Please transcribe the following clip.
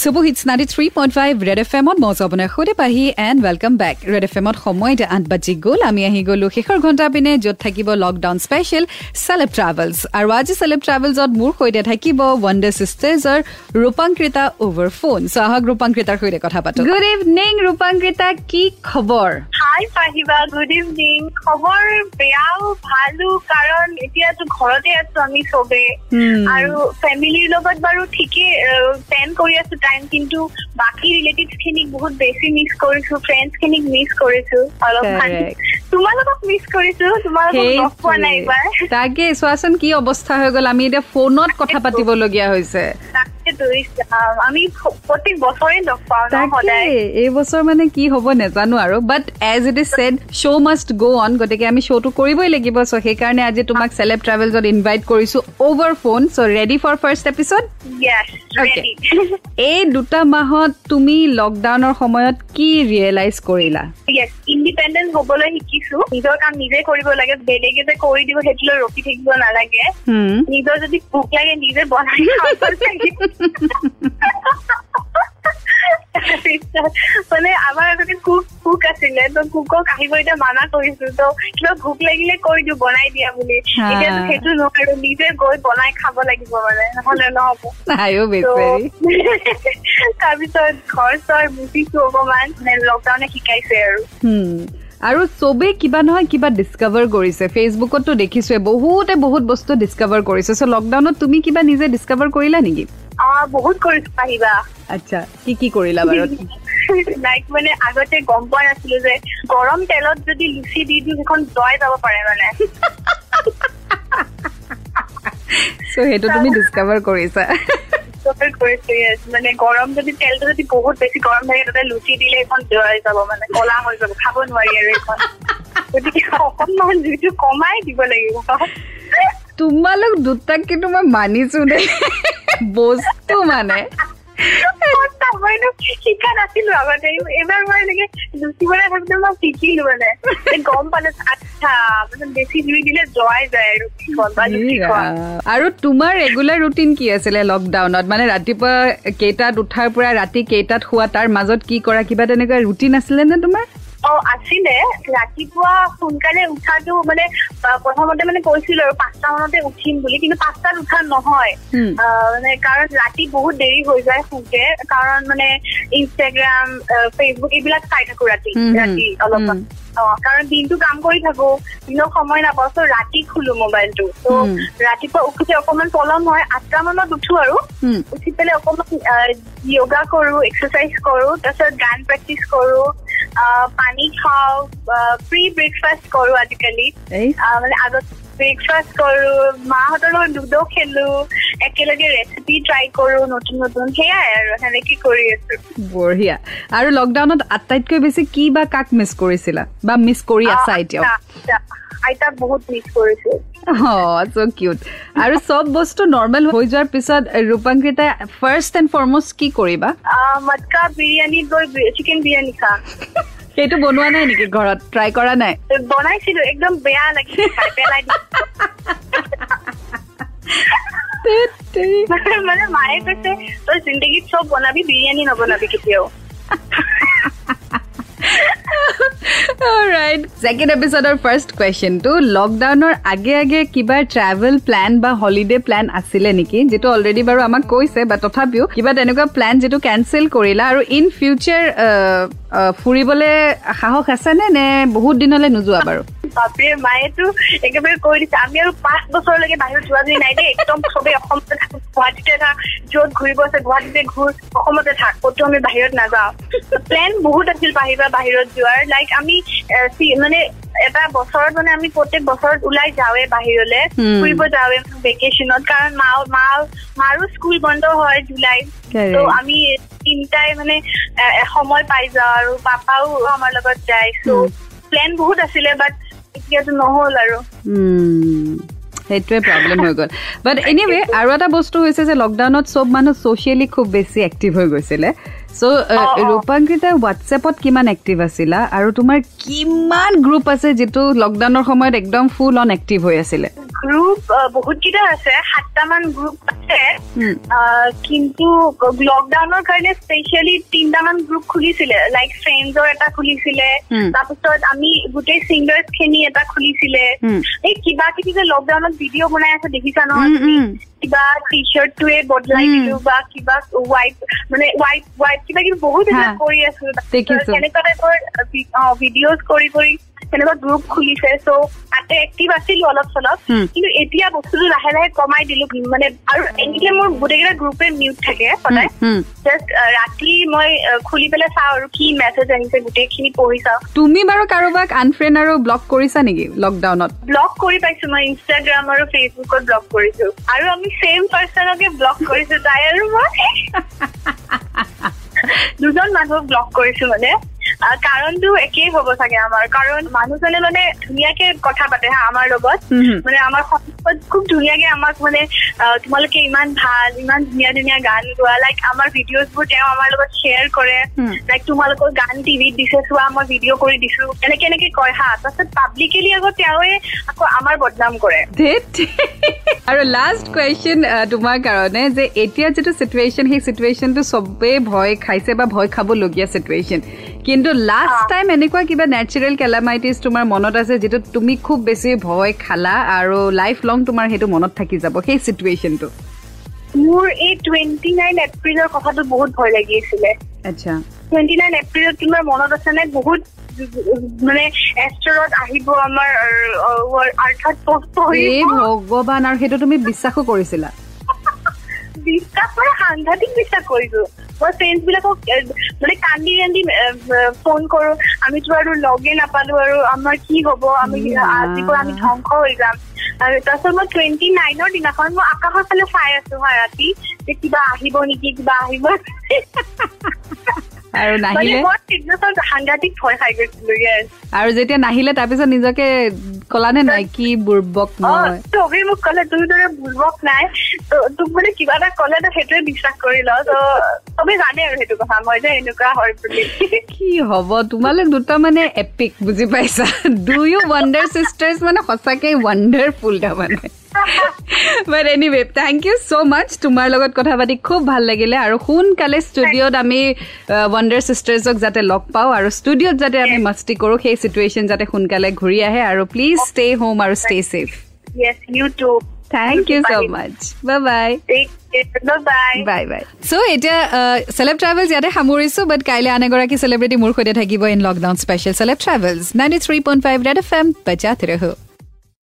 চুবুহিটছ ninety three point five red F এমত মই আপোনাৰ সৈতে পাহি and welcome back red F এমত সময় এতিয়া আঠ বাজি গ'ল আমি আহি গ'লো শেষৰ ঘণ্টা পিনে য'ত থাকিব লকডাউন স্পেচিয়েল চেলেব ট্ৰেভেলছ আৰু আজি চেলেব ট্ৰেভেলছত মোৰ সৈতে থাকিব ওৱান ডে চিষ্টাৰ্ছৰ ৰূপাংকৃতা অভাৰ ফোন চ' আহক ৰূপাংকৃতাৰ সৈতে কথা পাতো। গুড ইভিনিং ৰূপাংকৃতা কি খবৰ? হাই পাহিবা গুড ইভিনিং খবৰ বেয়াও ভালো কাৰণ এতিয়াতো ঘৰতে আছো আমি চবে। আৰু ফেমিলিৰ লগত বাৰু ঠিকেই প্লেন কৰি আছো টাইম কিন্তু বাকী ৰিলেটিভ খিনিক বহুত বেছি মিছ কৰিছো ফ্ৰেণ্ডছ খিনিক মিছ কৰিছো অলপমান। তোমালোকক মিছ কৰিছো তোমালোকক লগ পোৱা নাই এইবাৰ। তাকে চোৱাচোন কি অৱস্থা হৈ গ'ল। আমি এতিয়া ফোনত কথা পাতিবলগীয়া হৈছে। আমি প্ৰত্যেক বছৰে লগ পাওঁ সদায়। এইবছৰ মানে কি হ'ব নেজানো আৰু but as it is said show' must go' on গতিকে আমি শ্ব'টো কৰিবই লাগিব চ' সেইকাৰণে আজি তোমাক চেলেব ট্ৰেভেলছত ইনভাইট কৰিছো over phone so' ready for first episode এই দুটা মাহত তুমি লকডাউনৰ সময়ত কি ৰিয়েলাইজ কৰিলা? ইণ্ডিপেণ্ডেণ্ট হবলৈ শিকিছো। নিজৰ কাম নিজে কৰিব লাগে বেলেগে যে কৰি দিব সেইটোলৈ ৰখি থাকিব নালাগে। নিজৰ যদি ভোক লাগে নিজে বনাই মানে আমাৰ এজনী কুক কুক আছিলে ত কুকক আহিব এতিয়া মানা কৰিছো ত কিবা ভোক লাগিলে কৈ দিওঁ বনাই দিয়া বুলি। এতিয়াতো সেইটো নোৱাৰো নিজে গৈ বনাই খাব লাগিব মানে নহলে নহব। তাৰপিছত ঘৰ চৰ মুচিছো অকমান মানে লকডাউনে শিকাইছে আৰু। আৰু চবে কিবা নহয় কিবা ডিছকাভাৰ কৰিছে। ফেচবুকতো দেখিছোৱে বহুতে বহুত বস্তু ডিছকাভাৰ কৰিছে। চ' লকডাউনত তুমি কিবা নিজে ডিছকাভাৰ কৰিলা নেকি? বহুত কৰিছো আহিবা। আচ্ছা কি কি কৰিলা বাৰু? লাইক মানে আগতে গম পোৱা নাছিলো যে গৰম তেলত যদি লুচি দি দিওঁ সেইখন জয় যাব পাৰে মানে। সেইটো তুমি ডিছকাভাৰ কৰিছা। মানে গৰম যদি তেলটো যদি বহুত বেছি গৰম থাকে তাতে লুচি দিলে এইখন জয় যাব মানে কলা হৈ যাব খাব নোৱাৰি আৰু এইখন। গতিকে অকণমান জুইটো কমাই দিব লাগিব। তোমালোক দুটাক কিন্তু মই মানিছো দেই। বস্তু মানে? শিকা নাছিলো আগতে। এইবাৰ মই এনেকে থাকোতে মই শিকিলো মানে। গম পালো আচ্ছা মানে বেছি জুই দিলে যায় আৰু তোমাৰ ৰেগুলাৰ ৰুটিন কি আছিলে লকডাউনত মানে ৰাতিপুৱা কেইটাত উঠাৰ পৰা ৰাতি কেইটাত শোৱা তাৰ মাজত কি কৰা? কিবা তেনেকুৱা ৰুটিন আছিলে নে তোমাৰ? অ আছিলে। ৰাতিপুৱা সোনকালে উঠাটো মানে প্ৰথমতে মানে কৈছিলো আৰু পাঁচটা মানতে উঠিম বুলি কিন্তু পাঁচটাত উঠা নহয়। মানে কাৰণ ৰাতি বহুত দেৰি হৈ যায় শুতে কাৰণ মানে ইনষ্টাগ্ৰাম ফেচবুক এইবিলাক চাই থাকো ৰাতি ৰাতি অলপমান অ কাৰণ দিনটো কাম কৰি থাকো দিনক সময় নাপাওঁ চ' ৰাতি খোলো মোবাইলটো। ত' ৰাতিপুৱা উঠোতে অকমান পলম হয় আঠটা মানত উঠো আৰু। উঠি পেলাই অকমান য়োগা কৰো এক্সাৰচাইজ কৰো তাৰপিছত গান প্ৰেক্টিচ কৰো পানী খাওঁ প্ৰি ব্ৰেকফাষ্ট কৰো আজিকালি। মানে আগত ব্ৰেকফাষ্ট কৰো মাহঁতৰ লগত লুডো খেলো একেলগে ৰেচিপি ট্ৰাই কৰো নতুন নতুন সেয়াই আৰু সেনেকে কৰি আছো। বঢ়িয়া। আৰু লকডাউনত আটাইতকৈ বেছি কি বা কাক মিছ কৰিছিলা? বা মিছ কৰি আছা এতিয়াও? আইতাক বহুত মিছ কৰিছো। আৰু চব বস্তু নৰ্মেল হৈ যোৱাৰ পিছত ৰূপাংকৃতাই ফাৰ্ষ্ট এণ্ড ফৰমষ্ট কি কৰিবা? মটকা বিৰিয়ানীত গৈ চিকেন বিৰিয়ানী খাম। সেইটো বনোৱা নাই নেকি ঘৰত? ট্ৰাই কৰা নাই? বনাইছিলো একদম বেয়া লাগিছে মানে মায়ে কৈছে তই জিন্দগীত চব বনাবি বিৰিয়ানী নবনাবি কেতিয়াও। ছেকেণ্ড এপিচডৰ ফাৰ্ষ্ট কুৱেশ্যনটো লকডাউনৰ আগে আগে কিবা ট্ৰেভেল প্লেন বা হলিডে প্লেন আছিলে নেকি? যিটো অলৰেডি বাৰু আমাক কৈছে বা তথাপিও কিবা তেনেকুৱা প্লেন যিটো কেঞ্চেল কৰিলা আৰু ইন ফিউচাৰ ফুৰিবলৈ সাহস আছেনে নে বহুত দিনলৈ নোযোৱা বাৰু? বাপৰে মায়েতো একেবাৰে কৈ দিছে আমি আৰু পাঁচ বছৰলৈকে বাহিৰত যোৱা যদি নাই দেই একদম চবেই অসমতে থাকো। গুৱাহাটীতে থাক য'ত ঘূৰিব আছে গুৱাহাটীতে ঘূৰ অসমতে থাক ক'তো আমি বাহিৰত নাযাওঁ। প্লেন বহুত আছিল বাহিৰত বাহিৰত যোৱাৰ লাইক আমি মানে এটা বছৰত মানে আমি প্ৰত্যেক বছৰত ওলাই যাওঁৱে বাহিৰলে ফুৰিব যাওঁৱে ভেকেশ্যনত কাৰণ মা মা মাৰো স্কুল বন্ধ হয় জুলাইত ত' আমি তিনিটাই মানে সময় পাই যাওঁ আৰু পাপাও আমাৰ লগত যায়। চ' প্লেন বহুত আছিলে বাট এতিয়াতো নহ'ল আৰু। সেইটোৱে প্ৰব্লেম হৈ গ'ল। বাট এনিৱে আৰু এটা বস্তু হৈছে যে লকডাউনত চব মানুহ ছ'চিয়েলি খুব বেছি এক্টিভ হৈ গৈছিলে। চ' ৰূপাংকিতা হোৱাটছএপত কিমান এক্টিভ আছিলা আৰু তোমাৰ কিমান গ্ৰুপ আছে যিটো লকডাউনৰ সময়ত একদম ফুল অন এক্টিভ হৈ আছিলে? গ্ৰুপ বহুত কেইটা আছে। সাতটামান গ্ৰুপ আছে কিন্তু লকডাউনৰ কাৰণে স্পেচিয়েলি তিনটামান গ্ৰুপ খুলিছিলে লাইক ফ্ৰেণ্ডৰ এটা খুলিছিলে তাৰপিছত আমি গোটেই ছিংগাৰ্ছ খিনি এটা খুলিছিলে। এই কিবা কিবি যে লকডাউনত ভিডিঅ' বনাই আছে দেখিছা নহয় কিবা টি চাৰ্টটোৱে বদলাই দিলো বা কিবা ৱাইপ মানে ৱাইপ ৱাইপ কিবা কিবি বহুত কৰি আছো। সেনেকুৱা টাইপৰ ভিডিঅ'জ কৰি কৰি সেনেকুৱা গ্ৰুপ খুলিছে চ' তাতে এক্টিভ আছিলো অলপ চলপ। কিন্তু এতিয়া বস্তুটো লাহে লাহে কমাই দিলো মানে আৰু এনেকে মোৰ গোটেইকেইটা গ্ৰুপে মিউট থাকে সদায়। জাষ্ট ৰাতি মই খুলি পেলাই চাওঁ আৰু কি মেছেজ আহিছে গোটেইখিনি পঢ়ি চাওঁ। তুমি বাৰু কাৰোবাক আনফ্ৰেণ্ড আৰু ব্লক কৰিছা নেকি লকডাউনত ব্লক কৰি পাইছো মই ইনষ্টাগ্ৰাম আৰু ফেচবুকত ব্লক কৰিছো। আৰু আমি ছেম পাৰ্চনকে ব্লক কৰিছো তাই আৰু মই। দুজন মানুহক ব্লক কৰিছো মানে। কাৰণটো একেই হব চাগে আমাৰ। কাৰণ মানুহজনে মানে ধুনীয়াকে কথা পাতে হা আমাৰ লগত। মানে আমাৰ সন্মুখত খুব ধুনীয়াকে আমাক মানে তোমালোকে ইমান ভাল ইমান ধুনীয়া ধুনীয়া গান গোৱা। লাইক আমাৰ ভিডিঅ'জ বোৰ তেওঁ আমাৰ লগত শ্বেয়াৰ কৰে। লাইক তোমালোকৰ গান টিভিত দিছে চোৱা মই ভিডিঅ' কৰি দিছো। এনেকে এনেকে কয় হা। তাৰপিছত পাব্লিকেলি আকৌ তেওঁৱে আকৌ আমাৰ বদনাম কৰে। আৰু লাষ্ট কুৱেশ্যন তোমাৰ কাৰণে যে এতিয়া যিটো চিটুৱেশ্যন সেই চিটুৱেশ্যনটো চবেই ভয় খাইছে বা ভয় খাবলগীয়া চিটুৱেশ্যন কিন্তু লাষ্ট টাইম এনেকুৱা কিবা নেচাৰেল কেলামাইটিছ তোমাৰ মনত আছে যিটো তুমি খুব বেছি ভয় খালা আৰু লাইফ লং তোমাৰ সেইটো মনত থাকি যাব সেই চিটুৱেশ্যনটো মোৰ এই টুৱেণ্টি নাইন এপ্ৰিলৰ কথাটো বহুত ভয় লাগি আছিলে। আচ্ছা। টুৱেণ্টি নাইন এপ্ৰিলত তোমাৰ মনত আছে নে বহুত মানে এষ্টৰত আহিব আমাৰ আৰ্থাত ভগৱান আৰু সেইটো তুমি বিশ্বাসো কৰিছিলা। বিশ্বাস মানে সাংঘাতিক বিশ্বাস কৰিছো। মই ফ্ৰেণ্ডছ বিলাকক মানে কান্দি কান্দি ফোন কৰো। আমিতো আৰু লগে নাপালো আৰু আমাৰ কি হব আমি আজিৰ পৰা আমি ধ্বংস হৈ যাম। আৰু তাৰপিছত মই টুৱেণ্টি নাইনৰ দিনাখন মই আকাশৰ ফালে চাই আছো হা ৰাতি যে কিবা আহিব নেকি কিবা আহিব আৰু নাহিলে? সাংঘাতিক ভয় খাই গৈছিলো আৰু যেতিয়া নাহিলে তাৰপিছত নিজকে কলানে নাই? কি বুৰ্বক চবে মোক কলে তুমি দৰে বুৰ্বক নাই। তোক মানে কিবা এটা কলে তো সেইটোৱে বিশ্বাস কৰি ল। চবে জানে আৰু সেইটো কথা মই যে এনেকুৱা হয় বুলি। কি হব? তোমালোক দুটা মানে এপিক বুজি পাইছা? ইউ ৱাণ্ডাৰ চিষ্টাৰ্ছ মানে সঁচাকে ৱাণ্ডাৰফুল তাৰমানে। বাট এনিৱে থেংক ইউ চ' মাছ তোমাৰ লগত কথা পাতি খুব ভাল লাগিলে আৰু সোনকালে ষ্টুডিঅ'ত আমি ৱাণ্ডাৰ চিষ্টাৰ্ছক যাতে লগ পাওঁ আৰু ষ্টুডিঅ'ত যাতে আমি মাষ্টি কৰোঁ সেই চিটুৱেশ্যন যাতে সোনকালে ঘূৰি আহে আৰু প্লিজ ষ্টে হোম আৰু stay safe thank you so' much bye bye bye bye so' এতিয়া চেলেব ট্ৰেভেলছ ইয়াতে সামৰিছোঁ বাট কাইলৈ আন এগৰাকী চেলিব্ৰিটি মোৰ সৈতে থাকিব in lockdown special celeb travels ninety three point five red F M বজাতে ৰহ।